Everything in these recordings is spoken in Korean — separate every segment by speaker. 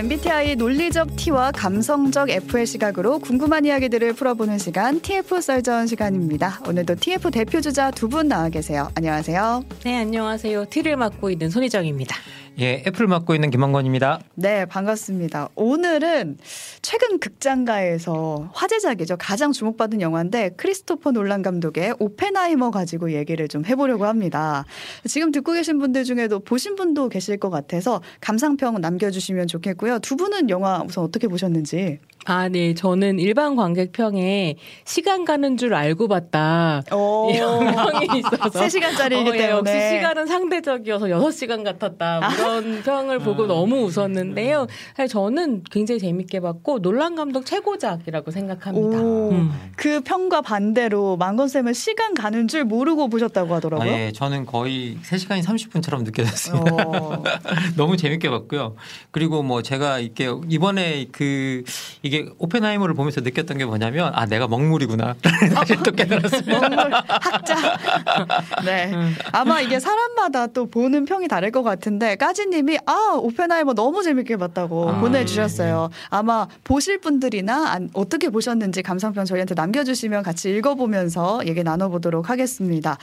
Speaker 1: MBTI 논리적 T와 감성적 F의 시각으로 궁금한 이야기들을 풀어보는 시간 TF 썰전 시간입니다. 오늘도 TF 대표 주자 두 분 나와 계세요. 안녕하세요.
Speaker 2: 네, 안녕하세요. T를 맡고 있는 손희정입니다.
Speaker 3: 예, 애플 맡고 있는 김한건입니다.
Speaker 1: 네, 반갑습니다. 오늘은 최근 극장가에서 화제작이죠. 가장 주목받은 영화인데 크리스토퍼 놀란 감독의 오펜하이머 가지고 얘기를 좀 해보려고 합니다. 지금 듣고 계신 분들 중에도 보신 분도 계실 것 같아서 감상평 남겨주시면 좋겠고요. 두 분은 영화 우선 어떻게 보셨는지.
Speaker 2: 아, 네. 저는 일반 관객평에 시간 가는 줄 알고 봤다.
Speaker 1: 오.
Speaker 2: 이런 평이 있어서.
Speaker 1: 3시간짜리이기
Speaker 2: 어, 예,
Speaker 1: 때문에.
Speaker 2: 역시 시간은 상대적이어서 6시간 같았다. 뭐 이런 평을 보고
Speaker 3: 아.
Speaker 2: 너무 웃었는데요. 사실 저는 굉장히 재밌게 봤고 놀란 감독 최고작이라고 생각합니다.
Speaker 1: 오,
Speaker 2: 음.
Speaker 1: 그 평과 반대로 망건쌤은 시간 가는 줄 모르고 보셨다고
Speaker 3: 아,
Speaker 1: 하더라고요.
Speaker 3: 예, 저는 거의 3시간이 30분처럼 느껴졌어요.
Speaker 1: 어.
Speaker 3: 너무 재밌게 봤고요. 그리고 뭐 제가 이게 이번에 그 이게 오펜하이머를 보면서 느꼈던 게 뭐냐면 아 내가 먹물이구나 사실 또 깨달았습니다.
Speaker 1: 먹물 학자. 네. 아마 이게 사람마다 또 보는 평이 다를 것 같은데 까지님이 아 오펜하이머 너무 재밌게 봤다고
Speaker 3: 아,
Speaker 1: 보내주셨어요. 아마 보실 분들이나 안- 어떻게 보셨는지 감상평 저희한테 남겨주시면 같이 읽어보면서 얘기 나눠보도록 하겠습니다.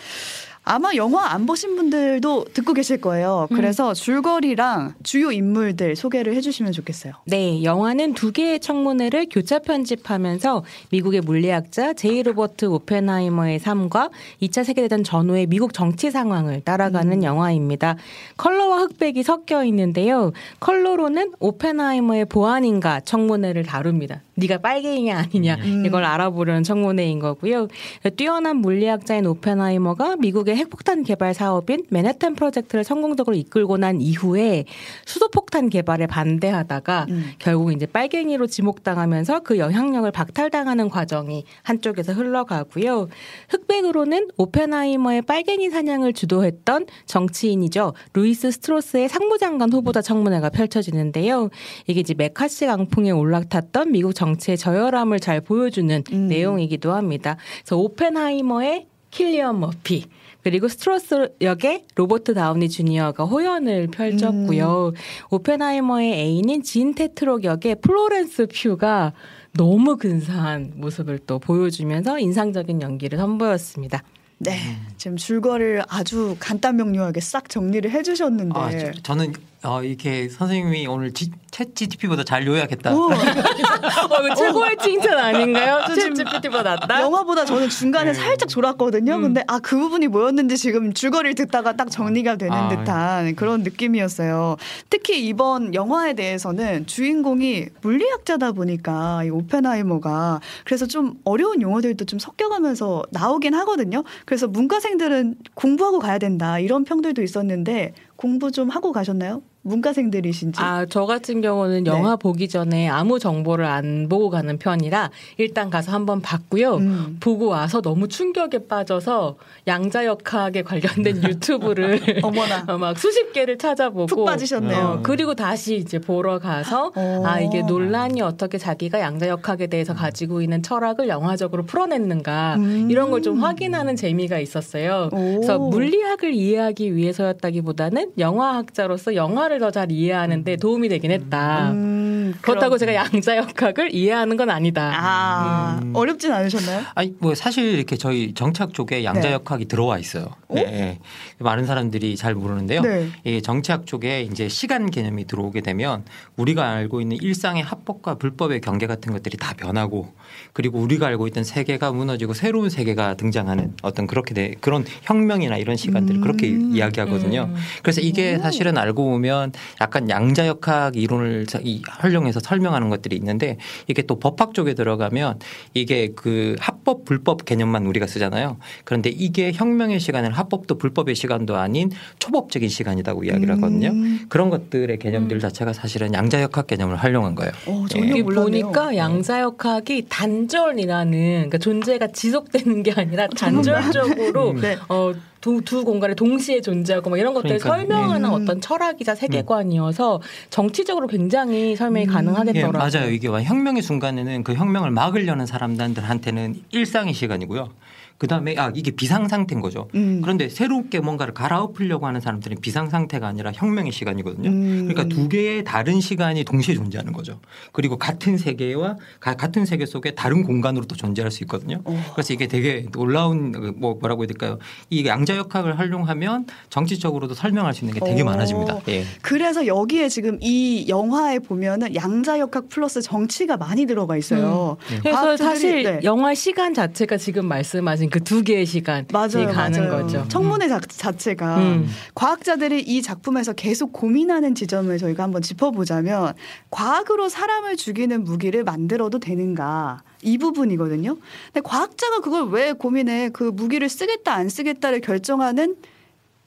Speaker 1: 아마 영화 안 보신 분들도 듣고 계실 거예요. 그래서 줄거리랑 주요 인물들 소개를 해주시면 좋겠어요.
Speaker 2: 네, 영화는 두 개의 청문회를 교차 편집하면서 미국의 물리학자 제이 로버트 오펜하이머의 삶과 2차 세계대전 전후의 미국 정치 상황을 따라가는 영화입니다. 컬러와 흑백이 섞여 있는데요. 컬러로는 오펜하이머의 보안인가 청문회를 다룹니다. 네가 빨갱이냐 아니냐 이걸 알아보려는 청문회인 거고요. 뛰어난 물리학자인 오펜하이머가 미국의 핵폭탄 개발 사업인 맨해튼 프로젝트를 성공적으로 이끌고 난 이후에 수소폭탄 개발에 반대하다가
Speaker 1: 음.
Speaker 2: 결국 이제 빨갱이로 지목당하면서 그 영향력을 박탈당하는 과정이 한쪽에서 흘러가고요. 흑백으로는 오펜하이머의 빨갱이 사냥을 주도했던 정치인이죠. 루이스 스트로스의 상무장관 후보자 청문회가 펼쳐지는데요. 이게 이제 매카시 광풍에 올라탔던 미국 정치의 저열함을 잘 보여주는
Speaker 1: 음.
Speaker 2: 내용이기도 합니다. 그래서 오펜하이머의 킬리언 머피 그리고 스트로스 역의 로버트 다우니 주니어가 호연을 펼쳤고요. 오펜하이머의 애인인 진 태틀록 역의 플로렌스 퓨가 너무 근사한 모습을 또 보여주면서 인상적인 연기를 선보였습니다.
Speaker 1: 네, 지금 줄거리를 아주 간단 명료하게 싹 정리를 해주셨는데.
Speaker 3: 아, 저- 저는 어, 이렇게 선생님이 오늘 지, 챗 GTP보다 잘 요약했다.
Speaker 1: 오,
Speaker 2: 어, 이거 최고의 칭찬 아닌가요?
Speaker 1: 저 지금
Speaker 2: 챗 GPT보다 낫다?
Speaker 1: 영화보다 저는 중간에
Speaker 3: 네.
Speaker 1: 살짝 졸았거든요.
Speaker 2: 음.
Speaker 1: 근데 아 그 부분이 뭐였는지 지금 줄거리를 듣다가 딱 정리가 되는
Speaker 3: 아.
Speaker 1: 듯한 그런 느낌이었어요. 특히 이번 영화에 대해서는 주인공이 물리학자다 보니까 이 오펜하이머가 그래서 좀 어려운 용어들도 좀 섞여가면서 나오긴 하거든요. 그래서 문과생들은 공부하고 가야 된다 이런 평들도 있었는데 공부 좀 하고 가셨나요? 문과생들이신지.
Speaker 2: 아, 저 같은 경우는
Speaker 1: 네.
Speaker 2: 영화 보기 전에 아무 정보를 안 보고 가는 편이라 일단 가서 한번 봤고요.
Speaker 1: 음.
Speaker 2: 보고 와서 너무 충격에 빠져서 양자역학에 관련된 유튜브를
Speaker 1: 어머나.
Speaker 2: 어, 막 수십 개를 찾아보고
Speaker 1: 푹 빠지셨네요.
Speaker 2: 어, 그리고 다시 이제 보러 가서
Speaker 1: 어.
Speaker 2: 아 이게 논란이 어떻게 자기가 양자역학에 대해서 가지고 있는 철학을 영화적으로 풀어냈는가
Speaker 1: 음.
Speaker 2: 이런 걸 좀 확인하는 재미가 있었어요.
Speaker 1: 오.
Speaker 2: 그래서 물리학을 이해하기 위해서였다기보다는 영화학자로서 영화를 더 잘 이해하는데 도움이 되긴 했다.
Speaker 1: 음,
Speaker 2: 그렇다고
Speaker 1: 그럼-
Speaker 2: 제가 양자 역학을 이해하는 건 아니다.
Speaker 1: 아
Speaker 3: 음.
Speaker 1: 어렵진 않으셨나요?
Speaker 3: 아니 뭐 사실 이렇게 저희 정착 쪽에 양자 역학이 들어와 있어요. 네, 네. 많은 사람들이 잘 모르는데요.
Speaker 1: 네.
Speaker 3: 이 정치학 쪽에 이제 시간 개념이 들어오게 되면 우리가 알고 있는 일상의 합법과 불법의 경계 같은 것들이 다 변하고 그리고 우리가 알고 있던 세계가 무너지고 새로운 세계가 등장하는 어떤 그렇게 돼 그런 혁명이나 이런 시간들을
Speaker 1: 음.
Speaker 3: 그렇게 이야기하거든요.
Speaker 2: 음.
Speaker 3: 그래서 이게 사실은 알고 보면 약간 양자역학 이론을 사- 이- 활용 해서 설명하는 것들이 있는데 이게 또 법학 쪽에 들어가면 이게 그 합법 불법 개념만 우리가 쓰잖아요. 그런데 이게 혁명의 시간은 합법도 불법의 시간도 아닌 초법적인 시간이라고 이야기를 하거든요.
Speaker 1: 음.
Speaker 3: 그런 것들의 개념들 자체가 사실은 양자역학 개념을 활용한 거예요.
Speaker 1: 어, 몰랐네요.
Speaker 2: 보니까 양자역학이 단절이라는 그러니까 존재가 지속되는 게 아니라 단절적으로
Speaker 3: 음.
Speaker 1: 네.
Speaker 2: 어, 두, 두 공간에 동시에 존재하고 막 이런 것들을
Speaker 3: 그러니까요.
Speaker 2: 설명하는
Speaker 1: 음.
Speaker 2: 어떤 철학이자 세계관이어서 정치적으로 굉장히 설명이
Speaker 1: 음.
Speaker 3: 예,
Speaker 2: 가능하겠더라고요.
Speaker 3: 맞아요. 이게 와 혁명의 순간에는 그 혁명을 막으려는 사람들한테는 일상의 시간이고요. 그 다음에 아 이게 비상 상태인 거죠.
Speaker 1: 음.
Speaker 3: 그런데 새롭게 뭔가를 갈아엎으려고 하는 사람들은 비상 상태가 아니라 혁명의 시간이거든요.
Speaker 1: 음.
Speaker 3: 그러니까 두 개의 다른 시간이 동시에 존재하는 거죠. 그리고 같은 세계와 가- 같은 세계 속에 다른 공간으로 또 존재할 수 있거든요.
Speaker 1: 어.
Speaker 3: 그래서 이게 되게 놀라운 뭐 뭐라고 해야 될까요? 이 양자역학을 활용하면 정치적으로도 설명할 수 있는 게 되게
Speaker 1: 어.
Speaker 3: 많아집니다. 예.
Speaker 1: 그래서 여기에 지금 이 영화에 보면은 양자역학 플러스 정치가 많이 들어가 있어요.
Speaker 3: 음.
Speaker 2: 그래서
Speaker 1: 과학자들이-
Speaker 2: 사실
Speaker 1: 네.
Speaker 2: 영화 시간 자체가 지금 말씀하신 그 두 개의 시간이
Speaker 1: 맞아요,
Speaker 2: 가는
Speaker 1: 맞아요.
Speaker 2: 거죠.
Speaker 1: 청문회 자, 자체가
Speaker 2: 음.
Speaker 1: 과학자들이 이 작품에서 계속 고민하는 지점을 저희가 한번 짚어보자면 과학으로 사람을 죽이는 무기를 만들어도 되는가 이 부분이거든요. 근데 과학자가 그걸 왜 고민해? 그 무기를 쓰겠다 안 쓰겠다를 결정하는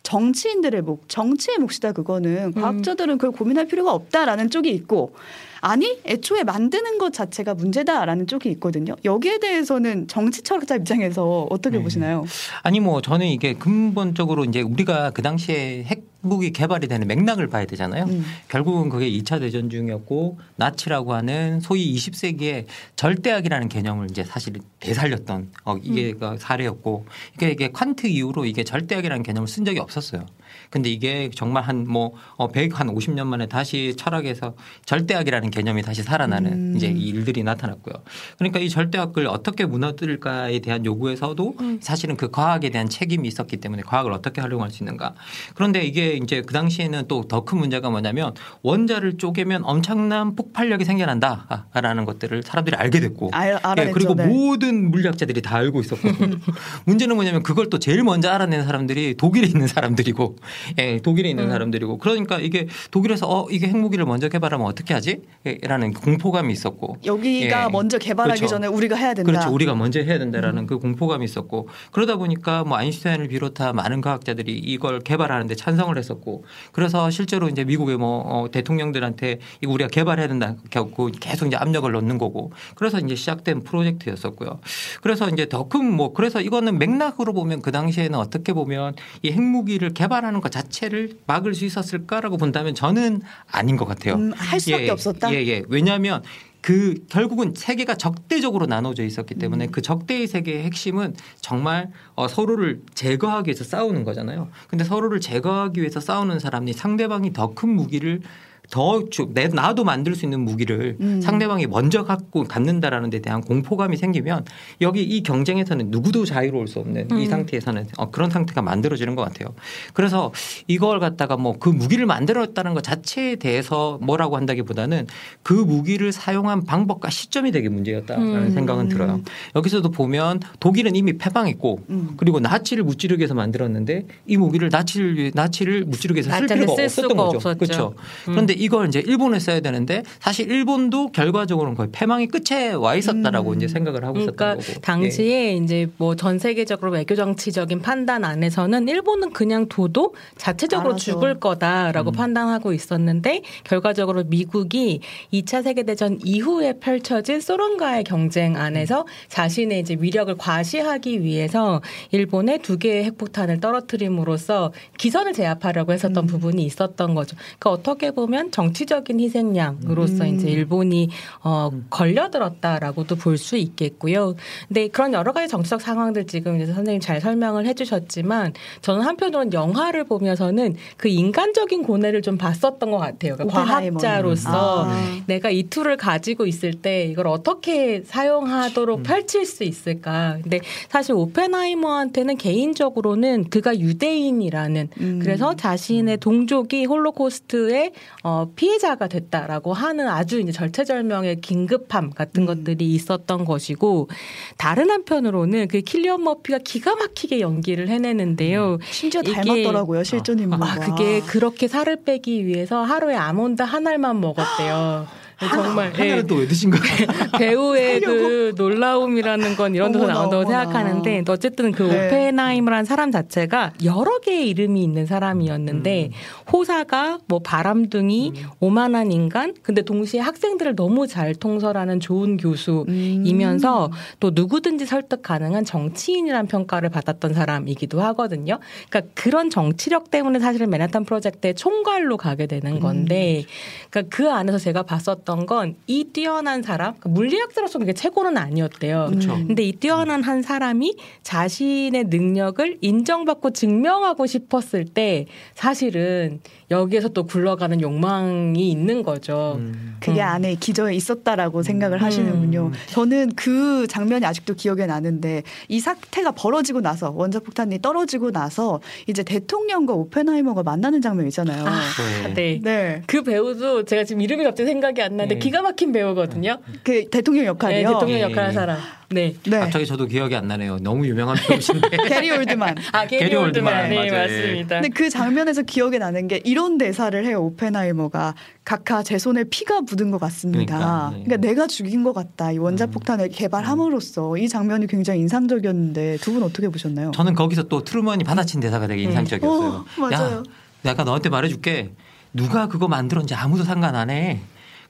Speaker 1: 정치인들의 목, 정치의 몫이다 그거는 과학자들은 그걸 고민할 필요가 없다라는 쪽이 있고 아니 애초에 만드는 것 자체가 문제다라는 쪽이 있거든요. 여기에 대해서는 정치 철학자 입장에서 어떻게
Speaker 3: 네.
Speaker 1: 보시나요?
Speaker 3: 아니 뭐 저는 이게 근본적으로 이제 우리가 그 당시에 핵무기 개발이 되는 맥락을 봐야 되잖아요.
Speaker 1: 음.
Speaker 3: 결국은 그게 2차 대전 중이었고 나치라고 하는 소위 20세기의 절대악이라는 개념을 이제 사실 되살렸던 어, 이게가 사례였고 이게 이게 칸트 이후로 이게 절대악이라는 개념을 쓴 적이 없었어요. 근데 이게 정말 한뭐 어, 100, 한 50년 만에 다시 철학에서 절대악이라는 개념이 다시 살아나는
Speaker 1: 음.
Speaker 3: 이제 이 일들이 나타났고요. 그러니까 이 절대악을 어떻게 무너뜨릴까에 대한 요구에서도 사실은 그 과학에 대한 책임이 있었기 때문에 과학을 어떻게 활용할 수 있는가. 그런데 이게 이제 그 당시에는 또 더 큰 문제가 뭐냐면 원자를 쪼개면 엄청난 폭발력이 생겨난다라는 것들을 사람들이 알게 됐고
Speaker 1: 알,
Speaker 3: 예. 그리고
Speaker 1: 네.
Speaker 3: 모든 물리학자들이 다 알고 있었고 문제는 뭐냐면 그걸 또 제일 먼저 알아낸 사람들이 독일에 있는 사람들이고 예, 독일에 있는
Speaker 1: 음.
Speaker 3: 사람들이고 그러니까 이게 독일에서 어 이게 핵무기를 먼저 개발하면 어떻게 하지? 예, 라는 공포감이 있었고
Speaker 1: 여기가
Speaker 3: 예.
Speaker 1: 먼저 개발하기
Speaker 3: 그렇죠.
Speaker 1: 전에 우리가 해야 된다.
Speaker 3: 그렇죠. 우리가 먼저 해야
Speaker 1: 음.
Speaker 3: 된다라는 그 공포감이 있었고 그러다 보니까 뭐 아인슈타인을 비롯한 많은 과학자들이 이걸 개발하는데 찬성을 했었고 그래서 실제로 이제 미국의 뭐 어, 대통령들한테 이거 우리가 개발해야 된다 고 계속 이제 압력을 넣는 거고 그래서 이제 시작된 프로젝트였었고요. 그래서 이제 더 큰 뭐 그래서 이거는 맥락으로 보면 그 당시에는 어떻게 보면 이 핵무기를 개발하는 것 자체를 막을 수 있었을까라고 본다면 저는 아닌 것 같아요.
Speaker 1: 음, 할 수밖에
Speaker 3: 예,
Speaker 1: 없었다.
Speaker 3: 예, 예. 왜냐하면 그 결국은 세계가 적대적으로 나눠져 있었기 때문에
Speaker 1: 음.
Speaker 3: 그 적대의 세계의 핵심은 정말 어, 서로를 제거하기 위해서 싸우는 거잖아요. 근데 서로를 제거하기 위해서 싸우는 사람이 상대방이 더 큰 무기를 더 주- 내 나도 만들 수 있는 무기를
Speaker 1: 음.
Speaker 3: 상대방이 먼저 갖고 갖는다라는 데 대한 공포감이 생기면 여기 이 경쟁에서는 누구도 자유로울 수 없는 이
Speaker 2: 음.
Speaker 3: 상태에서는 어, 그런 상태가 만들어지는 것 같아요. 그래서 이걸 갖다가 뭐 그 무기를 만들었다는 것 자체에 대해서 뭐라고 한다기보다는 그 무기를 사용한 방법과 시점이 되게 문제였다라는
Speaker 2: 음.
Speaker 3: 생각은 들어요. 여기서도 보면 독일은 이미 패망했고
Speaker 1: 음.
Speaker 3: 그리고 나치를 무찌르기 위해서 만들었는데 이 무기를 나치를 나치를 무찌르기 위해서 쓸 필요가
Speaker 2: 쓸
Speaker 3: 없었던 거죠.
Speaker 2: 없었죠.
Speaker 3: 그렇죠.
Speaker 2: 음.
Speaker 3: 그런데 이걸 이제 일본에 써야 되는데 사실 일본도 결과적으로는 거의 패망의 끝에 와 있었다라고
Speaker 1: 음.
Speaker 3: 이제 생각을 하고 있었던
Speaker 2: 그러니까
Speaker 3: 거고. 예.
Speaker 2: 당시에 이제 뭐 전 세계적으로 외교 정치적인 판단 안에서는 일본은 그냥 둬도 자체적으로
Speaker 1: 알아서.
Speaker 2: 죽을 거다라고
Speaker 3: 음.
Speaker 2: 판단하고 있었는데 결과적으로 미국이 2차 세계 대전 이후에 펼쳐진 소련과의 경쟁 안에서 자신의 이제 위력을 과시하기 위해서 일본에 두 개의 핵폭탄을 떨어뜨림으로써 기선을 제압하려고 했었던
Speaker 1: 음.
Speaker 2: 부분이 있었던 거죠. 그러니까 어떻게 보면 정치적인 희생양으로서
Speaker 1: 음.
Speaker 2: 이제 일본이 어 걸려들었다라고도 볼 수 있겠고요. 근데 그런 여러 가지 정치적 상황들 지금 이제 선생님 잘 설명을 해주셨지만 저는 한편으로는 영화를 보면서는 그 인간적인 고뇌를 좀 봤었던 것 같아요. 그러니까. 과학자로서
Speaker 1: 아.
Speaker 2: 내가 이 tool을 가지고 있을 때 이걸 어떻게 사용하도록
Speaker 3: 음.
Speaker 2: 펼칠 수 있을까. 근데 사실 오펜하이머한테는 개인적으로는 그가 유대인이라는
Speaker 1: 음.
Speaker 2: 그래서 자신의 동족이 홀로코스트의 어, 피해자가 됐다라고 하는 아주 이제 절체절명의 긴급함 같은
Speaker 1: 음.
Speaker 2: 것들이 있었던 것이고 다른 한편으로는 그 킬리언 머피가 기가 막히게 연기를 해내는데요.
Speaker 1: 심지어
Speaker 2: 이게-
Speaker 1: 닮았더라고요 실존 인물과.
Speaker 2: 아, 그게 그렇게 살을 빼기 위해서 하루에 아몬드 한 알만 먹었대요. 정말 예.
Speaker 3: 하나는 또왜 드신 거예요?
Speaker 2: 배우의 그 놀라움이라는 건 이런 데서 나온다고
Speaker 1: 어머나.
Speaker 2: 생각하는데 어쨌든 그
Speaker 1: 네.
Speaker 2: 오펜하이머라는 사람 자체가 여러 개의 이름이 있는 사람이었는데 호사가 뭐 바람둥이 오만한 인간 근데 동시에 학생들을 너무 잘 통솔하는 좋은 교수이면서
Speaker 1: 음.
Speaker 2: 또 누구든지 설득 가능한 정치인이란 평가를 받았던 사람이기도 하거든요. 그러니까 그런 정치력 때문에 사실은 맨하탄 프로젝트의 총괄로 가게 되는 건데 그러니까 그 안에서 제가 봤었던 있었던 건 이 뛰어난 사람 그러니까 물리학자로서 그게 최고는 아니었대요.
Speaker 1: 음.
Speaker 2: 근데 이 뛰어난 한 사람이 자신의 능력을 인정받고 증명하고 싶었을 때 사실은 여기에서 또 굴러가는 욕망이 있는 거죠.
Speaker 3: 음.
Speaker 1: 그게
Speaker 2: 음.
Speaker 1: 안에 기저에 있었다라고 생각을 하시는군요. 저는 그 장면이 아직도 기억에 나는데 이 사태가 벌어지고 나서 원자폭탄이 떨어지고 나서 이제 대통령과 오펜하이머가 만나는 장면 있잖아요.
Speaker 2: 아,
Speaker 3: 네.
Speaker 2: 네.
Speaker 1: 네,
Speaker 2: 그 배우도 제가 지금 이름이 갑자기 생각이 안 나는데
Speaker 3: 네.
Speaker 2: 기가 막힌 배우거든요.
Speaker 1: 그 대통령
Speaker 2: 네,
Speaker 1: 역할이요.
Speaker 2: 대통령
Speaker 3: 예,
Speaker 2: 역할한
Speaker 3: 예.
Speaker 2: 사람. 네.
Speaker 1: 네,
Speaker 3: 갑자기 저도 기억이 안 나네요. 너무 유명한 배우신데.
Speaker 1: 게리 올드만.
Speaker 2: 아, 게리
Speaker 3: 게리
Speaker 2: 올드만.
Speaker 3: 올드만,
Speaker 2: 네,
Speaker 3: 맞아요.
Speaker 2: 맞습니다.
Speaker 1: 근데 그 장면에서 기억에 나는 게 이런 대사를 해요. 오펜하이머가 각하 제 손에 피가 묻은 것 같습니다.
Speaker 3: 그러니까,
Speaker 1: 그러니까,
Speaker 3: 네.
Speaker 1: 내가 죽인 것 같다. 이 원자 폭탄을 개발함으로써 이 장면이 굉장히 인상적이었는데 두 분 어떻게 보셨나요?
Speaker 3: 저는 거기서 또 트루먼이 받아친 대사가 되게 인상적이었어요.
Speaker 1: 어, 맞아요.
Speaker 3: 야, 내가 너한테 말해줄게. 누가 그거 만들었는지 아무도 상관 안 해.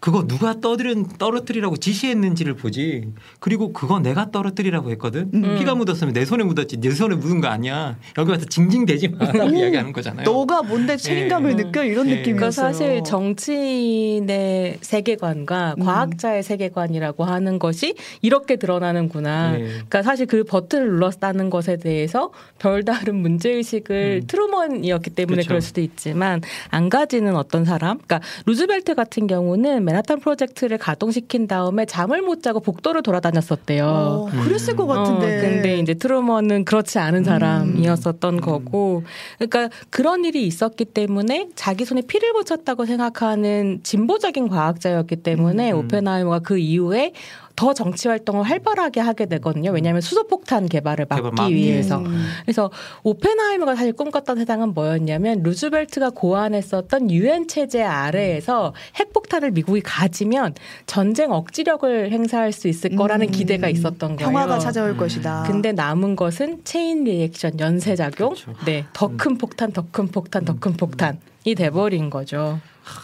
Speaker 3: 그거 누가 떠들은 떨어뜨리라고 지시했는지를 보지. 그리고 그거 내가 떨어뜨리라고 했거든.
Speaker 1: 음.
Speaker 3: 피가 묻었으면 내 손에 묻었지. 내 손에 묻은 거 아니야. 여기 와서 징징대지 마라고
Speaker 1: 오,
Speaker 3: 이야기하는 거잖아요.
Speaker 1: 너가 뭔데 책임감을
Speaker 2: 네.
Speaker 1: 느껴 이런
Speaker 3: 네.
Speaker 1: 느낌이었어요.
Speaker 2: 그러니까 사실 정치인의 세계관과
Speaker 1: 음.
Speaker 2: 과학자의 세계관이라고 하는 것이 이렇게 드러나는구나.
Speaker 3: 네.
Speaker 2: 그러니까 사실 그 버튼을 눌렀다는 것에 대해서 별다른 문제 의식을
Speaker 3: 음.
Speaker 2: 트루먼이었기 때문에
Speaker 3: 그렇죠.
Speaker 2: 그럴 수도 있지만 안 가지는 어떤 사람, 그러니까 루즈벨트 같은 경우는 맨하탄 프로젝트를 가동시킨 다음에 잠을 못 자고 복도를 돌아다녔었대요.
Speaker 1: 어, 그랬을 것 같은데.
Speaker 2: 어, 근데 이제 트루먼은 그렇지 않은 사람이었었던 거고, 그러니까 그런 일이 있었기 때문에 자기 손에 피를 묻혔다고 생각하는 진보적인 과학자였기 때문에
Speaker 3: 음.
Speaker 2: 오펜하이머가 그 이후에 더 정치 활동을 활발하게 하게 되거든요. 왜냐하면 수소폭탄 개발을 막기
Speaker 3: 개발
Speaker 2: 위해서.
Speaker 1: 음.
Speaker 2: 그래서 오펜하이머가 사실 꿈꿨던 세상은 뭐였냐면 루즈벨트가 고안했었던 유엔 체제 아래에서 핵폭탄을 미국이 가지면 전쟁 억지력을 행사할 수 있을 거라는
Speaker 1: 음.
Speaker 2: 기대가 있었던 거예요.
Speaker 1: 평화가 찾아올
Speaker 3: 음.
Speaker 1: 것이다.
Speaker 2: 근데 남은 것은 chain reaction 연쇄 작용.
Speaker 3: 그렇죠.
Speaker 2: 네, 더 큰 폭탄, 더 큰 폭탄, 더 큰 폭탄이 돼버린 거죠.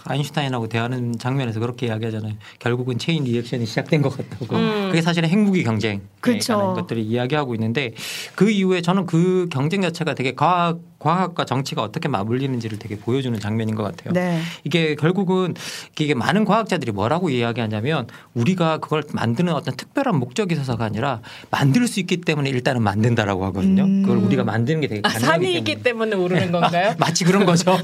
Speaker 3: 아인슈타인하고 대화하는 장면에서 그렇게 이야기하잖아요. 결국은 chain reaction이 시작된 것 같다고.
Speaker 2: 음.
Speaker 3: 그게 사실은 핵무기 경쟁에
Speaker 1: 그쵸.
Speaker 3: 관한 것들을 이야기하고 있는데 그 이후에 저는 그 경쟁 자체가 되게 과학, 과학과 정치가 어떻게 맞물리는지를 되게 보여주는 장면인 것 같아요.
Speaker 1: 네.
Speaker 3: 이게 결국은 이게 많은 과학자들이 뭐라고 이야기하냐면 우리가 그걸 만드는 어떤 특별한 목적이 있어서가 아니라 만들 수 있기 때문에 일단은 만든다라고 하거든요.
Speaker 1: 음.
Speaker 3: 그걸 우리가 만드는 게 되게
Speaker 2: 아, 산이
Speaker 3: 때문에.
Speaker 2: 있기 때문에 오르는 건가요?
Speaker 3: 마치 그런 거죠.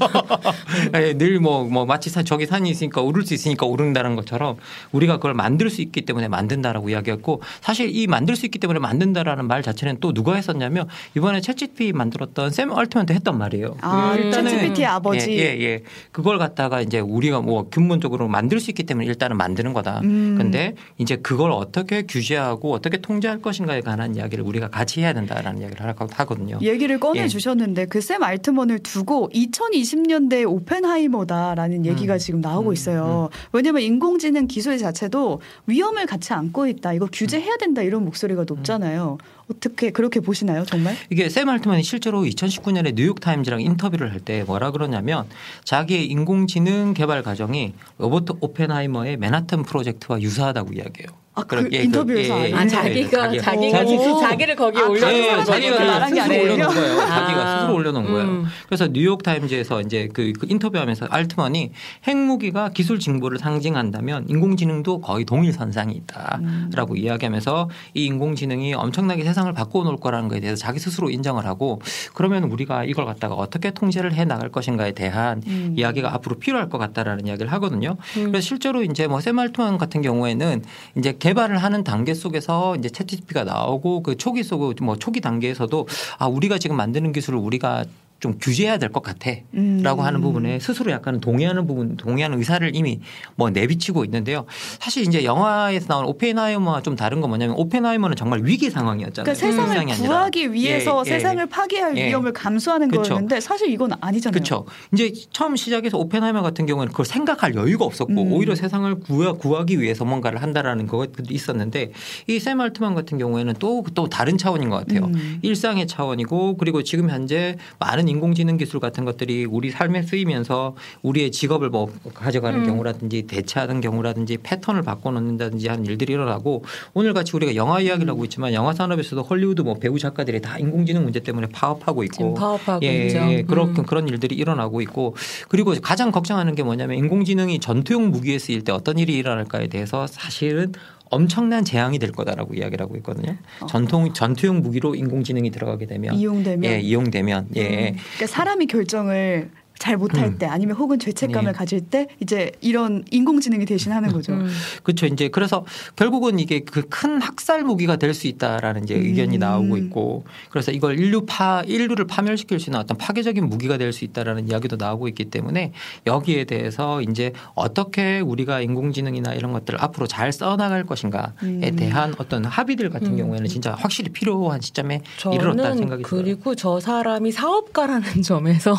Speaker 3: 늘뭐 뭐 마치 산- 저기 산이 있으니까 오를 수 있으니까 오른다는 것처럼 우리가 그걸 만들 수 있기 때문에 만든다라고 이야기했고 사실 이 만들 수 있기 때문에 만든다라는 말 자체는 또 누가 했었냐면 이번에 챗GPT 만들었던 샘 얼트먼 도 했던 말이에요.
Speaker 1: 아,
Speaker 3: 그
Speaker 1: 챗GPT의 아버지.
Speaker 3: 예, 예, 예. 그걸 갖다가 이제 우리가 뭐 근본적으로 만들 수 있기 때문에 일단은 만드는 거다.
Speaker 1: 음.
Speaker 3: 근데 이제 그걸 어떻게 규제하고 어떻게 통제할 것인가에 관한 이야기를 우리가 같이 해야 된다라는 이야기를 하라고 하거든요.
Speaker 1: 얘기를 꺼내
Speaker 3: 예.
Speaker 1: 주셨는데 그샘 알트먼을 두고 2020년대 오펜하이머다라는 얘기가
Speaker 3: 음.
Speaker 1: 지금 나오고
Speaker 3: 음.
Speaker 1: 있어요. 왜냐하면 인공지능 기술 자체도 위험을 같이 안고 있다. 이거 규제해야 된다 이런 목소리가 높잖아요. 어떻게 그렇게 보시나요, 정말?
Speaker 3: 이게 샘 알트만이 실제로 2019년에 뉴욕 타임즈랑 인터뷰를 할 때 뭐라 그러냐면 자기의 인공지능 개발 과정이 로버트 오펜하이머의 맨하튼 프로젝트와 유사하다고 이야기해요.
Speaker 1: 아, 그
Speaker 3: 그럼 예,
Speaker 1: 인터뷰에서
Speaker 3: 예, 예?
Speaker 1: 아, 예,
Speaker 2: 자기가
Speaker 3: 자기가-
Speaker 2: 자기가
Speaker 1: 자기-
Speaker 2: 지- 자기를 거기에
Speaker 1: 아,
Speaker 2: 올려
Speaker 1: 다른
Speaker 3: 예,
Speaker 1: 사람들이
Speaker 3: 자기가
Speaker 1: 말한 게
Speaker 3: 스스로
Speaker 1: 아니에요?
Speaker 3: 올려놓은 거예요.
Speaker 2: 아.
Speaker 3: 자기가 스스로 올려놓은 거예요.
Speaker 2: 음.
Speaker 3: 그래서 뉴욕 타임즈에서 이제 그, 그 인터뷰하면서 알트만이 핵무기가 기술 진보를 상징한다면 인공지능도 거의 동일 선상이 있다라고 이야기하면서 이 인공지능이 엄청나게 세상을 바꿔놓을 거라는 거에 대해서 자기 스스로 인정을 하고 그러면 우리가 이걸 갖다가 어떻게 통제를 해 나갈 것인가에 대한
Speaker 1: 음.
Speaker 3: 이야기가 앞으로 필요할 것 같다라는 이야기를 하거든요. 그래서 실제로 이제 뭐샘 알트만 같은 경우에는 이제 개발을 하는 단계 속에서 이제 챗GPT가 나오고 그 초기 속뭐 초기 단계에서도 아 우리가 지금 만드는 기술을 우리가 좀 규제해야 될 것 같아.
Speaker 1: 음.
Speaker 3: 라고 하는 부분에 스스로 약간 동의하는 부분, 동의하는 의사를 이미 뭐 내비치고 있는데요. 사실 이제 영화에서 나온 오펜하이머와 좀 다른 건 뭐냐면 오펜하이머는 정말 위기 상황이었잖아요.
Speaker 1: 그러니까 세상을
Speaker 3: 아니라.
Speaker 1: 구하기 위해서
Speaker 3: 예, 예.
Speaker 1: 세상을 파괴할
Speaker 3: 예.
Speaker 1: 위험을 감수하는
Speaker 3: 그쵸.
Speaker 1: 거였는데 사실 이건 아니잖아요.
Speaker 3: 그렇죠. 이제 처음 시작해서 오펜하이머 같은 경우는 그걸 생각할 여유가 없었고
Speaker 1: 음.
Speaker 3: 오히려 세상을 구하, 구하기 위해서 뭔가를 한다라는 것도 있었는데 이 샘 알트만 같은 경우에는 또또 다른 차원인 것 같아요.
Speaker 1: 음.
Speaker 3: 일상의 차원이고 그리고 지금 현재 많은 인공지능 기술 같은 것들이 우리 삶에 쓰이면서 우리의 직업을 뭐 가져가는
Speaker 2: 음.
Speaker 3: 경우라든지 대체하는 경우라든지 패턴을 바꿔놓는다든지 하는 일들이 일어나고 오늘 같이 우리가 영화 이야기를 하고 있지만 영화 산업에서도 헐리우드 뭐 배우 작가들이 다 인공지능 문제 때문에 파업하고 있고
Speaker 2: 파업하고
Speaker 3: 예,
Speaker 2: 있죠.
Speaker 3: 예, 그런
Speaker 2: 음.
Speaker 3: 그런 일들이 일어나고 있고 그리고 가장 걱정하는 게 뭐냐면 인공지능이 전투용 무기에 쓰일 때 어떤 일이 일어날까에 대해서 사실은 엄청난 재앙이 될 거다라고 이야기를 하고 있거든요.
Speaker 1: 어.
Speaker 3: 전통 전투용 무기로 인공지능이 들어가게 되면
Speaker 1: 이용되면
Speaker 3: 예, 이용되면 예.
Speaker 1: 음. 그러니까 사람이 결정을 잘 못할
Speaker 3: 음.
Speaker 1: 때 아니면 혹은 죄책감을
Speaker 3: 네.
Speaker 1: 가질 때 이제 이런 인공지능이 대신하는 거죠.
Speaker 2: 음.
Speaker 3: 그렇죠. 이제 그래서 결국은 이게 그 큰 학살 무기가 될 수 있다라는 이제 의견이
Speaker 1: 음.
Speaker 3: 나오고 있고 그래서 이걸 인류 파 인류를 파멸시킬 수 있는 어떤 파괴적인 무기가 될 수 있다라는 이야기도 나오고 있기 때문에 여기에 대해서 이제 어떻게 우리가 인공지능이나 이런 것들을 앞으로 잘 써나갈 것인가에
Speaker 1: 음.
Speaker 3: 대한 어떤 합의들 같은
Speaker 2: 음.
Speaker 3: 경우에는 진짜 확실히 필요한 시점에 이르렀다는 생각이 들어요.
Speaker 2: 그리고 저 사람이 사업가라는 점에서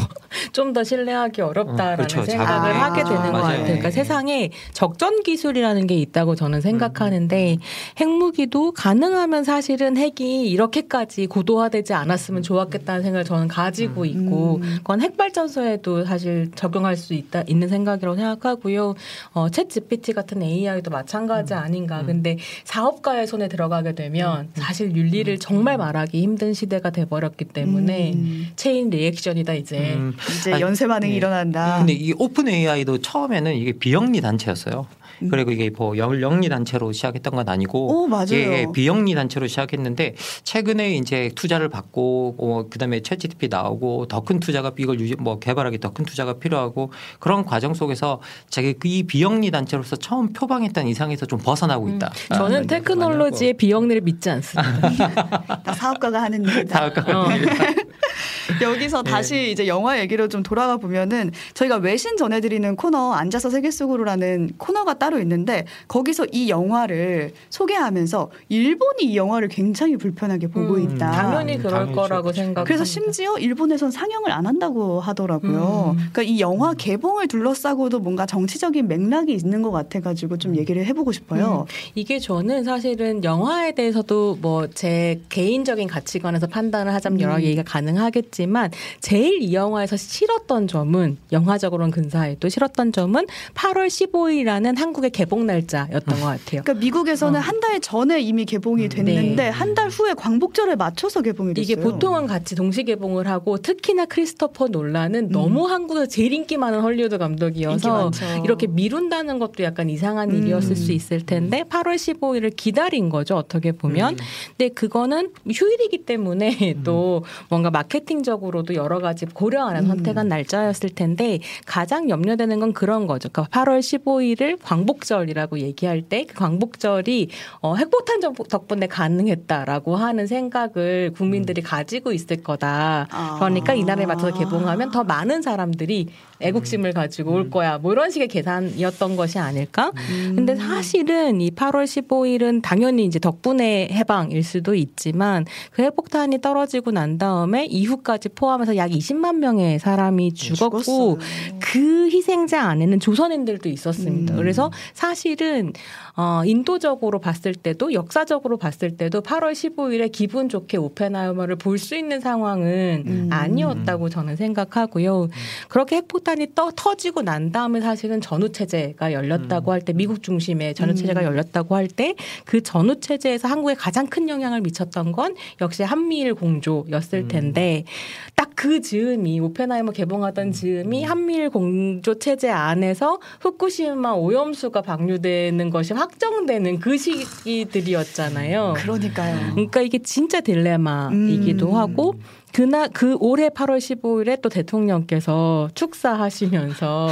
Speaker 2: 좀더 신뢰하기 어렵다라는
Speaker 3: 어, 그렇죠.
Speaker 2: 생각을
Speaker 1: 자기
Speaker 2: 하게. 되는 것
Speaker 3: 맞아요.
Speaker 2: 같아요. 그러니까
Speaker 3: 네.
Speaker 2: 세상에 적전 기술이라는 게 있다고 저는 생각하는데 핵무기도 가능하면 사실은 핵이 이렇게까지 고도화되지 않았으면 좋았겠다는 생각을 저는 가지고 있고
Speaker 1: 음.
Speaker 2: 그건 핵발전소에도 사실 적용할 수 있다 있는 생각이라고 생각하고요. 어, ChatGPT 같은 AI도 마찬가지 아닌가. 근데 사업가의 손에 들어가게 되면 사실 윤리를 정말 말하기 힘든 시대가 돼버렸기 때문에
Speaker 1: 음.
Speaker 2: chain reaction이다 이제.
Speaker 3: 음,
Speaker 1: 이제
Speaker 3: 아니,
Speaker 1: 연쇄 반응이
Speaker 3: 예.
Speaker 1: 일어난다.
Speaker 3: 근데 이 OpenAI도 처음에는 이게 비영리 단체였어요.
Speaker 1: 음.
Speaker 3: 그리고 이게 뭐 영- 영리 단체로 시작했던 건 아니고
Speaker 1: 오, 맞아요.
Speaker 3: 예, 비영리 단체로 시작했는데 최근에 이제 투자를 받고 어, 그다음에 챗GPT 나오고 더 큰 투자가 이걸 유지 뭐 개발하기 더 큰 투자가 필요하고 그런 과정 속에서 자기 이 비영리 단체로서 처음 표방했던 이상에서 좀 벗어나고 있다.
Speaker 2: 음. 저는 테크놀로지의 비영리를 믿지 않습니다.
Speaker 1: 나 사업가가 하는 일이다.
Speaker 2: 어.
Speaker 1: 여기서
Speaker 3: 네.
Speaker 1: 다시 이제 영화 얘기로 좀 돌아가 보면은 저희가 외신 전해드리는 코너 앉아서 세계 속으로라는 코너가 따로 있는데 거기서 이 영화를 소개하면서 일본이 이 영화를 굉장히 불편하게 보고
Speaker 2: 음,
Speaker 1: 있다.
Speaker 2: 당연히
Speaker 3: 음,
Speaker 2: 그럴
Speaker 3: 당연히
Speaker 2: 거라고. 생각.
Speaker 1: 그래서 심지어 일본에선 상영을 안 한다고 하더라고요.
Speaker 2: 음.
Speaker 1: 그러니까 이 영화 개봉을 둘러싸고도 뭔가 정치적인 맥락이 있는 것 같아가지고 좀 얘기를 해보고 싶어요.
Speaker 2: 이게 저는 사실은 영화에 대해서도 뭐 제 개인적인 가치관에서 판단을 하자면 여러
Speaker 1: 음.
Speaker 2: 얘기가 가능하겠 지만 제일 이 영화에서 싫었던 점은 영화적으로는 근사해도 싫었던 점은 8월 15일이라는 한국의 개봉 날짜였던 것 같아요.
Speaker 1: 그러니까 미국에서는
Speaker 2: 어.
Speaker 1: 한달 전에 이미 개봉이 됐는데
Speaker 2: 네.
Speaker 1: 한달 후에 광복절에 맞춰서 개봉이 됐어요.
Speaker 2: 이게 보통은 같이 동시 개봉을 하고 특히나 크리스토퍼 놀란은 너무 한국에서 제일 인기 많은 헐리우드
Speaker 1: 음.
Speaker 2: 감독이어서. 이렇게 미룬다는 것도 약간 이상한
Speaker 1: 음.
Speaker 2: 일이었을 수 있을 텐데 8월 15일을 기다린 거죠 어떻게 보면
Speaker 3: 음.
Speaker 2: 근데 그거는 휴일이기 때문에 또 뭔가 마케팅 적으로도 여러 가지 고려하는
Speaker 1: 음.
Speaker 2: 선택한 날짜였을 텐데 가장 염려되는 건 그런 거죠 그러니까 8월 15일을 광복절이라고 얘기할 때 그 광복절이 어, 핵폭탄 정- 덕분에 가능했다라고 하는 생각을 국민들이 가지고 있을 거다
Speaker 1: 아.
Speaker 2: 그러니까 이날에 맞춰서 개봉하면 더 많은 사람들이 애국심을 가지고 올 거야. 뭐 이런 식의 계산이었던 것이 아닐까?
Speaker 1: 음.
Speaker 2: 근데 사실은 이 8월 15일은 당연히 이제 덕분에 해방일 수도 있지만 그 핵폭탄이 떨어지고 난 다음에 이후까지 포함해서 약 20만 명의 사람이 죽었고
Speaker 1: 죽었어요.
Speaker 2: 그 희생자 안에는 조선인들도 있었습니다.
Speaker 1: 음.
Speaker 2: 그래서 사실은 어, 인도적으로 봤을 때도 역사적으로 봤을 때도 8월 15일에 기분 좋게 오펜하이머를 볼 수 있는 상황은
Speaker 1: 음.
Speaker 2: 아니었다고 저는 생각하고요. 그렇게 핵폭탄이 떠 터지고 난 다음에 사실은 전후 체제가 열렸다고 할 때 미국 중심의 전후 체제가
Speaker 1: 음.
Speaker 2: 열렸다고 할 때 그 전후 체제에서 한국에 가장 큰 영향을 미쳤던 건 역시 한미일 공조였을
Speaker 3: 음.
Speaker 2: 텐데 딱 그 즈음이 오펜하이머 개봉하던 즈음이 한미일 공조 체제 안에서 후쿠시마 오염수가 방류되는 것이 확정되는 그 시기들이었잖아요.
Speaker 1: 그러니까요.
Speaker 2: 그러니까 이게 진짜 딜레마이기도
Speaker 1: 음.
Speaker 2: 하고 그날 그 올해 8월 15일에 또 대통령께서 축사하시면서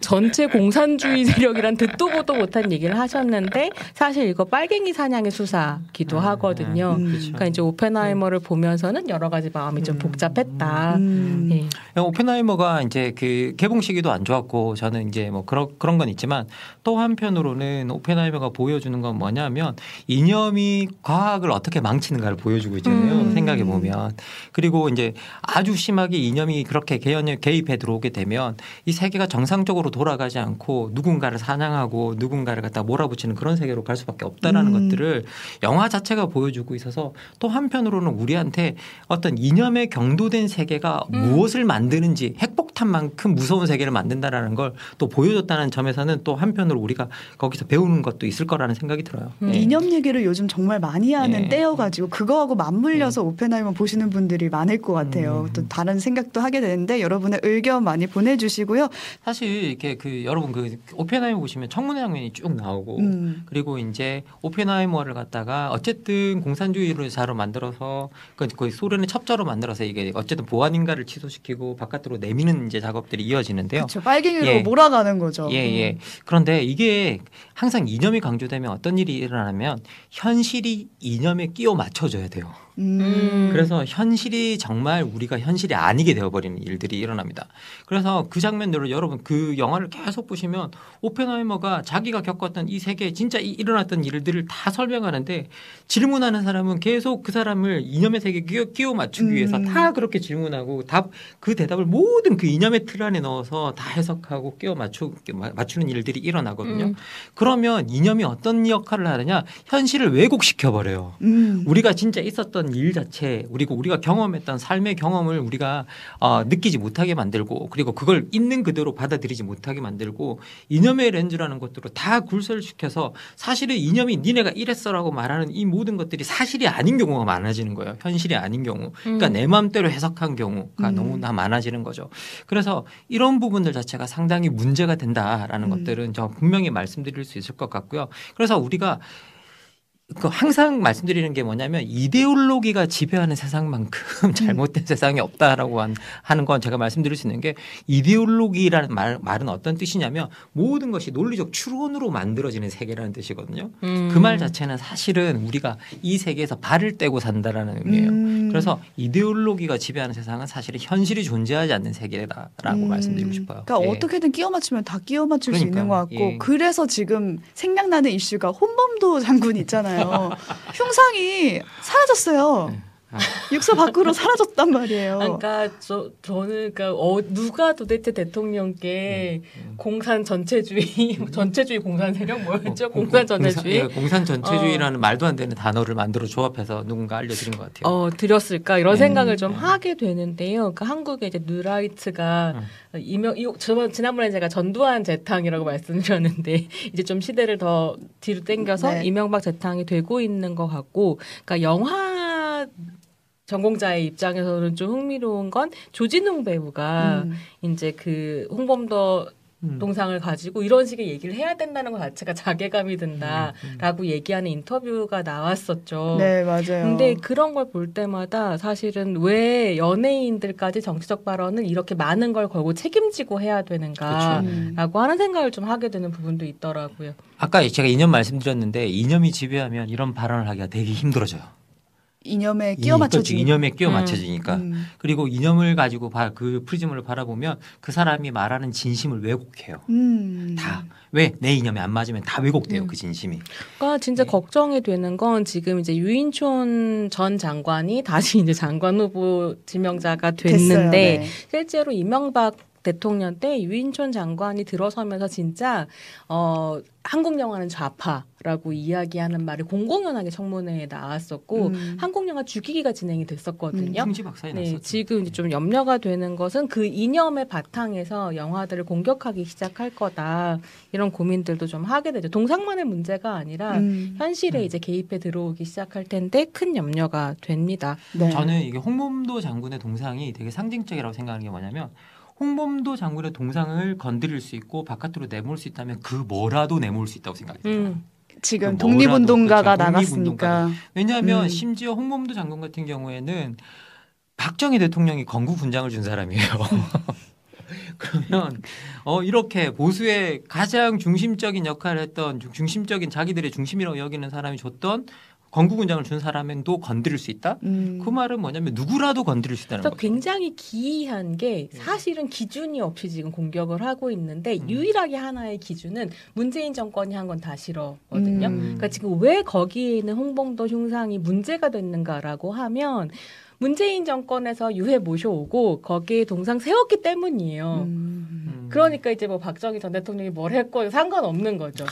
Speaker 2: 전체 공산주의 세력이란 듣도 보도 못한 얘기를 하셨는데 사실 이거 빨갱이 사냥의 수사기도
Speaker 3: 아,
Speaker 2: 하거든요.
Speaker 1: 음.
Speaker 2: 그러니까 이제 오펜하이머를 보면서는 여러 가지 마음이 좀
Speaker 3: 음.
Speaker 2: 복잡했다.
Speaker 1: 음.
Speaker 2: 예.
Speaker 3: 오펜하이머가 이제 그 개봉 시기도 안 좋았고 저는 이제 뭐 그런 그런 건 있지만 또 한편으로는 오펜하이머가 보여주는 건 뭐냐면 이념이 과학을 어떻게 망치는가를 보여주고 있잖아요.
Speaker 2: 음.
Speaker 3: 생각해 보면 그리고 이제 아주 심하게 이념이 그렇게 개연에 개입해 들어오게 되면 이 세계가 정상적으로 돌아가지 않고 누군가를 사냥하고 누군가를 갖다 몰아붙이는 그런 세계로 갈 수밖에 없다라는
Speaker 1: 음.
Speaker 3: 것들을 영화 자체가 보여주고 있어서 또 한편으로는 우리한테 어떤 이념에 경도된 세계가
Speaker 2: 음.
Speaker 3: 무엇을 만드는지 핵폭탄만큼 무서운 세계를 만든다라는 걸 또 보여줬다는 점에서는 또 한편으로 우리가 거기서 배우는 것도 있을 거라는 생각이 들어요.
Speaker 2: 음.
Speaker 3: 예.
Speaker 1: 이념 얘기를 요즘 정말 많이 하는
Speaker 3: 예.
Speaker 1: 때여가지고 그거하고 맞물려서 오펜하이머 보시는 분들이 많을 것 같아요.
Speaker 3: 음.
Speaker 1: 또 다른 생각도 하게 되는데 여러분의 의견 많이 보내주시고요.
Speaker 3: 사실 이렇게 그 여러분 그 오펜하이머 보시면 청문회 장면이 쭉 나오고
Speaker 1: 음.
Speaker 3: 그리고 이제 오펜하이머를 갖다가 어쨌든 공산주의로 자로 만들어서 그 소련의 첩자로 만들어서 이게 어쨌든 보안인가를 취소시키고 바깥으로 내미는 이제 작업들이 이어지는데요.
Speaker 1: 그렇죠. 빨갱이로
Speaker 3: 예.
Speaker 1: 몰아가는 거죠.
Speaker 3: 예, 예. 그런데 이게 항상 이념이 강조되면 어떤 일이 일어나면 현실이 이념에 끼워 맞춰줘야 돼요.
Speaker 1: 음.
Speaker 3: 그래서 현실이 정말 우리가 현실이 아니게 되어버리는 일들이 일어납니다. 그래서 그 장면들을 여러분 그 영화를 계속 보시면 오펜하이머가 자기가 겪었던 이 세계에 진짜 이- 일어났던 일들을 다 설명하는데 질문하는 사람은 계속 그 사람을 이념의 세계에 끼워, 끼워 맞추기 위해서
Speaker 1: 음.
Speaker 3: 다 그렇게 질문하고 답 그 대답을 모든 그 이념의 틀 안에 넣어서 다 해석하고 끼워 맞추, 맞추는 일들이 일어나거든요.
Speaker 2: 음.
Speaker 3: 그러면 이념이 어떤 역할을 하느냐 현실을 왜곡시켜 버려요.
Speaker 1: 음.
Speaker 3: 우리가 진짜 있었던 일 자체, 그리고 우리가 경험했던 삶의 경험을 우리가 어, 느끼지 못하게 만들고, 그리고 그걸 있는 그대로 받아들이지 못하게 만들고, 이념의 렌즈라는 것들로 다 굴절시켜서 사실은 이념이 니네가 이랬어라고 말하는 이 모든 것들이 사실이 아닌 경우가 많아지는 거예요. 현실이 아닌 경우. 그러니까
Speaker 2: 음.
Speaker 3: 내 마음대로 해석한 경우가
Speaker 1: 음.
Speaker 3: 너무나 많아지는 거죠. 그래서 이런 부분들 자체가 상당히 문제가 된다라는
Speaker 1: 음.
Speaker 3: 것들은 저 분명히 말씀드릴 수 있을 것 같고요. 그래서 우리가 그 항상 말씀드리는 게 뭐냐면 이데올로기가 지배하는 세상만큼 잘못된 세상이 없다라고 한- 하는 건 제가 말씀드릴 수 있는 게 이데올로기라는 말, 말은 어떤 뜻이냐면 모든 것이 논리적 추론으로 만들어지는 세계라는 뜻이거든요.
Speaker 2: 음.
Speaker 3: 그말 자체는 사실은 우리가 이 세계에서 발을 떼고 산다라는 의미예요.
Speaker 1: 음.
Speaker 3: 그래서 이데올로기가 지배하는 세상은 사실은 현실이 존재하지 않는 세계다라고
Speaker 1: 음.
Speaker 3: 말씀드리고 싶어요.
Speaker 1: 그러니까
Speaker 3: 예.
Speaker 1: 어떻게든 끼워 맞추면 다 끼워 맞출 수
Speaker 3: 그러니까,
Speaker 1: 있는 것 같고
Speaker 3: 예.
Speaker 1: 그래서 지금 생각나는 이슈가 혼범도 장군 있잖아요. 흉상이 사라졌어요.
Speaker 3: 아.
Speaker 1: 육사 밖으로 사라졌단 말이에요.
Speaker 2: 그러니까 저 저는 그러니까 어, 누가 도대체 대통령께
Speaker 3: 음.
Speaker 2: 공산 전체주의 전체주의 공산 세력 뭐였죠?
Speaker 3: 어, 공-
Speaker 2: 공산 전체주의
Speaker 3: 공산, 예, 공산 전체주의라는 말도 안 되는 단어를 만들어 조합해서 누군가 알려드린 것 같아요.
Speaker 2: 어, 드렸을까 이런
Speaker 3: 음.
Speaker 2: 생각을 좀
Speaker 3: 음.
Speaker 2: 하게 되는데요. 그러니까 한국의 이제 뉴라이트가
Speaker 3: 음.
Speaker 2: 이명 이 저번 지난번에 제가 전두환 재탕이라고 말씀드렸는데 이제 좀 시대를 더 뒤로 당겨서
Speaker 1: 네.
Speaker 2: 이명박 재탕이 되고 있는 것 같고, 그러니까 영화 전공자의 입장에서는 좀 흥미로운 건 조진웅 배우가
Speaker 1: 음.
Speaker 2: 이제 그 홍범도
Speaker 3: 음.
Speaker 2: 동상을 가지고 이런 식의 얘기를 해야 된다는 것 자체가 자괴감이 든다라고 얘기하는 인터뷰가 나왔었죠.
Speaker 1: 네 맞아요.
Speaker 2: 근데 그런 걸 볼 때마다 사실은 왜 연예인들까지 정치적 발언을 이렇게 많은 걸 걸고 책임지고 해야 되는가라고
Speaker 1: 음.
Speaker 2: 하는 생각을 좀 하게 되는 부분도 있더라고요.
Speaker 3: 아까 제가 이념 말씀드렸는데 이념이 지배하면 이런 발언을 하기가 되게 힘들어져요.
Speaker 1: 이념에 끼워
Speaker 3: 이-
Speaker 1: 맞춰지.
Speaker 3: 이념에 끼워
Speaker 2: 음.
Speaker 3: 맞춰지니까.
Speaker 1: 음.
Speaker 3: 그리고 이념을 가지고 바- 그 프리즘을 바라보면 그 사람이 말하는 진심을 왜곡해요.
Speaker 1: 음.
Speaker 3: 다. 왜 내 이념에 안 맞으면 다 왜곡돼요.
Speaker 2: 음.
Speaker 3: 그 진심이.
Speaker 2: 그러니까 진짜
Speaker 3: 네.
Speaker 2: 걱정이 되는 건 지금 이제 유인촌 전 장관이 다시 이제 장관 후보 지명자가. 됐는데
Speaker 1: 네.
Speaker 2: 실제로 이명박 대통령 때 유인촌 장관이 들어서면서 진짜 어 한국 영화는 좌파라고 이야기하는 말이 공공연하게 청문회에 나왔었고
Speaker 1: 음.
Speaker 2: 한국 영화 죽이기가 진행이 됐었거든요.
Speaker 3: 박사에
Speaker 2: 네,
Speaker 3: 났었죠.
Speaker 2: 지금 이제 좀 염려가 되는 것은 그 이념의 바탕에서 영화들을 공격하기 시작할 거다 이런 고민들도 좀 하게 되죠. 동상만의 문제가 아니라
Speaker 1: 음.
Speaker 2: 현실에
Speaker 3: 음.
Speaker 2: 이제 개입해 들어오기 시작할 텐데 큰 염려가 됩니다.
Speaker 1: 네.
Speaker 3: 저는 이게 홍범도 장군의 동상이 되게 상징적이라고 생각하는 게 뭐냐면 홍범도 장군의 동상을 건드릴 수 있고 바깥으로 내몰 수 있다면 그 뭐라도 내몰 수 있다고 생각해요.
Speaker 2: 음.
Speaker 1: 지금
Speaker 3: 그
Speaker 1: 독립운동가가
Speaker 3: 그렇죠.
Speaker 1: 나갔으니까.
Speaker 3: 왜냐하면
Speaker 1: 음.
Speaker 3: 심지어 홍범도 장군 같은 경우에는 박정희 대통령이 건국 훈장을 준 사람이에요. 그러면 어 이렇게 보수의 가장 중심적인 역할을 했던 중- 중심적인 자기들의 중심이라고 여기는 사람이 줬던 건국 훈장을 준 사람도 건드릴 수 있다?
Speaker 1: 음.
Speaker 3: 그 말은 뭐냐면 누구라도 건드릴 수 있다는 거죠.
Speaker 2: 굉장히 기이한 게
Speaker 3: 네.
Speaker 2: 사실은 기준이 없이 지금 공격을 하고 있는데
Speaker 3: 음.
Speaker 2: 유일하게 하나의 기준은 문재인 정권이 한 건 다 싫어거든요.
Speaker 1: 음.
Speaker 2: 그러니까 지금 왜 거기에 있는 홍범도 흉상이 문제가 됐는가라고 하면 문재인 정권에서 유해 모셔오고 거기에 동상 세웠기 때문이에요.
Speaker 1: 음.
Speaker 3: 음.
Speaker 2: 그러니까 이제 뭐 박정희 전 대통령이 뭘 했고 상관없는 거죠.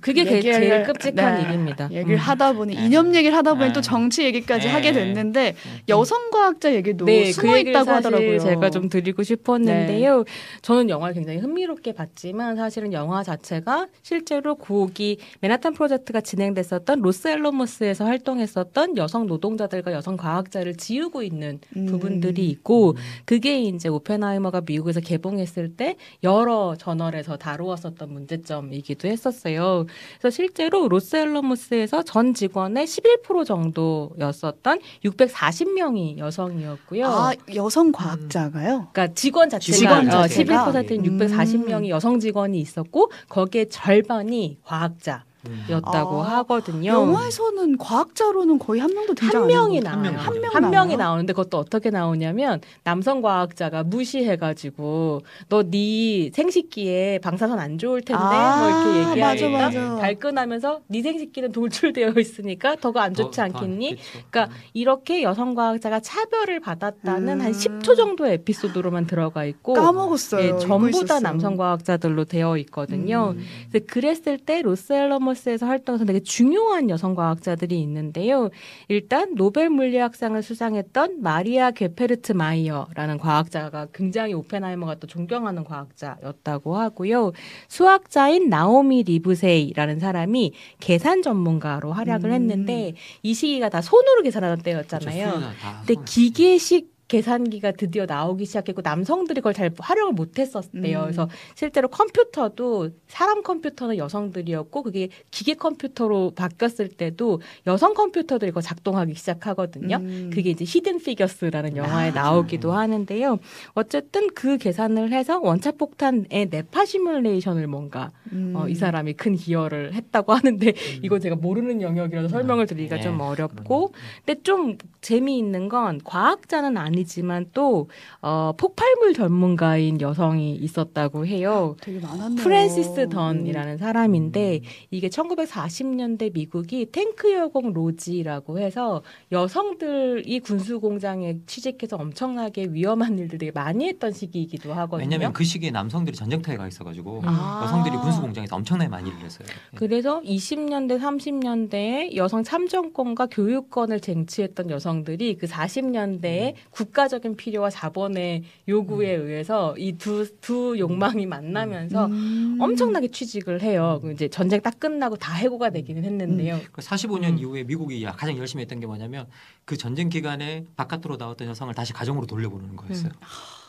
Speaker 2: 그게 게-
Speaker 1: 얘기를-
Speaker 2: 제일 끔찍한
Speaker 1: 네.
Speaker 2: 일입니다.
Speaker 1: 얘기를
Speaker 2: 음.
Speaker 1: 하다 보니
Speaker 3: 네.
Speaker 1: 이념 얘기를 하다 보니
Speaker 3: 네.
Speaker 1: 또 정치 얘기까지
Speaker 3: 네.
Speaker 1: 하게 됐는데 여성 과학자 얘기도
Speaker 2: 네,
Speaker 1: 숨어
Speaker 2: 그
Speaker 1: 있다고 하더라고요. 네.
Speaker 2: 제가 좀 드리고 싶었는데요. 저는 영화를 굉장히 흥미롭게 봤지만 사실은 영화 자체가 실제로 고기 맨하탄 프로젝트가 진행됐었던 로스앨러머스에서 활동했었던 여성 노동자들과 여성 과학자를 지우고 있는
Speaker 1: 음.
Speaker 2: 부분들이 있고 그게 이제 오펜하이머가 미국에서 개봉했을 때 여러 저널에서 다루었었던 문제점이기도 했었어요. 그래서 실제로 로스앨러머스에서 전 직원의 11% 정도였었던 640명이 여성이었고요.
Speaker 1: 아 여성 과학자가요?
Speaker 2: 그러니까 직원 자체가
Speaker 1: 직원
Speaker 2: 어,
Speaker 1: 자체가?
Speaker 2: 11%인
Speaker 1: 음.
Speaker 2: 640명이 여성 직원이 있었고 거기에 절반이 과학자.
Speaker 3: 음.
Speaker 2: 였다고
Speaker 1: 아,
Speaker 2: 하거든요.
Speaker 1: 영화에서는 과학자로는 거의 한 명도 등장 한안
Speaker 2: 명이 나와요.
Speaker 3: 한 명,
Speaker 1: 한한명
Speaker 2: 명이
Speaker 1: 나와요?
Speaker 2: 나오는데 그것도 어떻게 나오냐면 남성 과학자가 무시해가지고 너 네 생식기에 방사선 안 좋을 텐데
Speaker 1: 아,
Speaker 2: 뭐 이렇게 얘기하니까. 발끈하면서 네 생식기는 돌출되어 있으니까 더가 안 좋지
Speaker 3: 더-
Speaker 2: 않겠니?
Speaker 3: 그쵸.
Speaker 2: 그러니까 이렇게 여성 과학자가 차별을 받았다는
Speaker 1: 음.
Speaker 2: 한 10초 정도의 에피소드로만 들어가 있고
Speaker 1: 까먹었어요.
Speaker 2: 예, 전부 다. 남성 과학자들로 되어 있거든요.
Speaker 1: 음.
Speaker 2: 그래서 그랬을 때 로스앨러모스에서 활동해서 되게 중요한 여성 과학자들이 있는데요. 일단 노벨 물리학상을 수상했던 마리아 게페르트 마이어라는 과학자가 굉장히 오펜하이머가 또 존경하는 과학자였다고 하고요. 수학자인 나오미 리브세이라는 사람이 계산 전문가로 활약을
Speaker 1: 음.
Speaker 2: 했는데 이 시기가 다 손으로 계산하던 때였잖아요.
Speaker 3: 그쵸, 다
Speaker 2: 근데
Speaker 3: 손-
Speaker 2: 기계식 계산기가 드디어 나오기 시작했고 남성들이 그걸 잘 활용을 못했었대요.
Speaker 1: 음.
Speaker 2: 그래서 실제로 컴퓨터도 사람 컴퓨터는 여성들이었고 그게 기계 컴퓨터로 바뀌었을 때도 여성 컴퓨터들이 그걸 작동하기 시작하거든요.
Speaker 1: 음.
Speaker 2: 그게 이제 Hidden Figures라는 영화에
Speaker 3: 아.
Speaker 2: 나오기도 하는데요. 어쨌든 그 계산을 해서 원자 폭탄의 내파 시뮬레이션을 뭔가
Speaker 1: 음.
Speaker 2: 어, 이 사람이 큰 기여를 했다고 하는데 이거 제가 모르는 영역이라서 설명을 드리기가
Speaker 3: 네.
Speaker 2: 좀 어렵고 근데 좀 재미있는 건 과학자는 아니 지만 또 어, 폭발물 전문가인 여성이 있었다고 해요.
Speaker 1: 되게 많았네요.
Speaker 2: 프랜시스 던이라는 사람인데 이게 1940년대 미국이 탱크 여공 로지라고 해서 여성들이 군수 공장에 취직해서 엄청나게 위험한 일들 되게 많이 했던 시기이기도 하거든요.
Speaker 3: 왜냐면 그 시기에 남성들이 전쟁터에 가 있어가지고
Speaker 1: 아.
Speaker 3: 여성들이 군수 공장에서 엄청나게 많이 일을 했어요. 예.
Speaker 2: 그래서 20년대, 30년대에 여성 참정권과 교육권을 쟁취했던 여성들이 그 40년대에 국 가적인 필요와 자본의 요구에 의해서 이 두 두 욕망이 만나면서
Speaker 1: 음.
Speaker 2: 엄청나게 취직을 해요. 그 이제 전쟁 딱 끝나고 다 해고가 되기는 했는데요.
Speaker 3: 그 45년
Speaker 2: 음.
Speaker 3: 이후에 미국이 가장 열심히 했던 게 뭐냐면 그 전쟁 기간에 바깥으로 나왔던 여성을 다시 가정으로 돌려보내는 거였어요.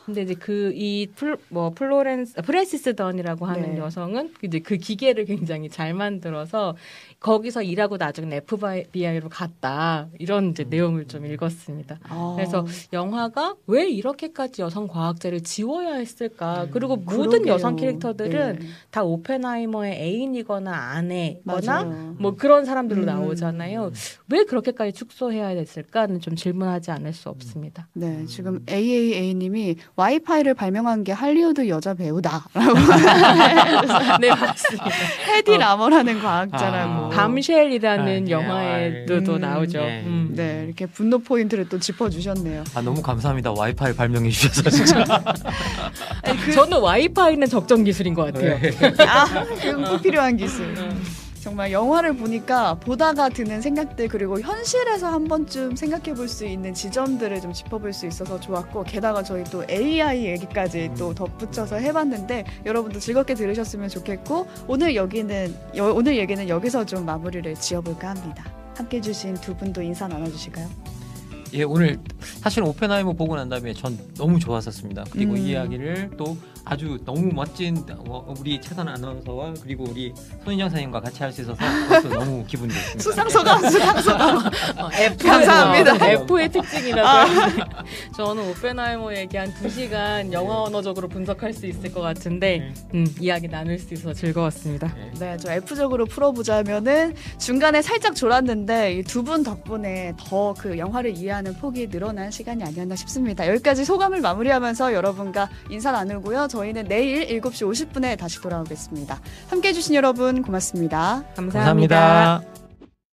Speaker 2: 근데 이제 그 이뭐 플로렌스 아, 프랜시스 던이라고 하는
Speaker 1: 네.
Speaker 2: 여성은 이제 그 기계를 굉장히 잘 만들어서 거기서 일하고 나중에 FBI로 갔다 이런 이제 내용을 좀 읽었습니다.
Speaker 1: 아.
Speaker 2: 그래서 영화가 왜 이렇게까지 여성 과학자를 지워야 했을까?
Speaker 3: 음.
Speaker 2: 그리고 모든
Speaker 1: 그러게요.
Speaker 2: 여성 캐릭터들은
Speaker 1: 네.
Speaker 2: 다 오펜하이머의 애인이거나 아내거나
Speaker 1: 맞아요.
Speaker 2: 뭐 그런 사람들로
Speaker 1: 음.
Speaker 2: 나오잖아요. 왜 그렇게까지 축소해야 됐을까는 좀 질문하지 않을 수 없습니다.
Speaker 1: 네, 지금 AAA님이 와이파이를 발명한 게 할리우드 여자 배우다라고
Speaker 2: 네 맞습니다.
Speaker 1: 헤디
Speaker 2: 어.
Speaker 1: 라머라는 과학자라고.
Speaker 3: 아.
Speaker 2: 밤쉘이라는
Speaker 3: 아,
Speaker 2: 영화에도
Speaker 1: 음.
Speaker 2: 나오죠.
Speaker 3: 예.
Speaker 2: 음.
Speaker 1: 네, 이렇게 분노 포인트를 또 짚어주셨네요.
Speaker 3: 아 너무 감사합니다. 와이파이 발명해 주셔서 진짜.
Speaker 1: 아니, 그,
Speaker 2: 저는 와이파이는 적정 기술인 것 같아요.
Speaker 1: 아, 그건 꼭 필요한 기술.
Speaker 2: 음.
Speaker 1: 정말 영화를 보니까 보다가 드는 생각들 그리고 현실에서 한 번쯤 생각해 볼 수 있는 지점들을 좀 짚어볼 수 있어서 좋았고 게다가 저희 또 AI 얘기까지 또 덧붙여서 해봤는데 여러분도 즐겁게 들으셨으면 좋겠고 오늘 여기는 여- 오늘 얘기는 여기서 좀 마무리를 지어볼까 합니다. 함께 해주신 두 분도 인사 나눠주실까요?
Speaker 3: 예 오늘 사실 오펜하이머 보고 난 다음에 전 너무 좋았었습니다. 그리고
Speaker 1: 음.
Speaker 3: 이 이야기를 또 아주 너무 멋진 어, 우리 최선 아나운서와 그리고 우리 손인정 사님과 같이 할 수 있어서 벌써 너무 기분이 좋습니다.
Speaker 1: 수상소감 수상소감
Speaker 2: 어, F
Speaker 1: 감사합니다.
Speaker 2: 어, F의 특징이라서 저는 오펜하이머 얘기 한 2시간 영화 언어적으로 분석할 수 있을 것 같은데 음, 이야기 나눌 수 있어서 즐거웠습니다.
Speaker 3: 예.
Speaker 1: 네, 좀 F적으로 풀어보자면은 중간에 살짝 졸았는데 이 두 분 덕분에 더 그 영화를 이해하는 폭이 늘어난 시간이 아니었나 싶습니다. 여기까지 소감을 마무리하면서 여러분과 인사 나누고요. 저희는 내일 7시 50분에 다시 돌아오겠습니다. 함께 해주신 여러분 고맙습니다.
Speaker 2: 감사합니다.
Speaker 3: 감사합니다.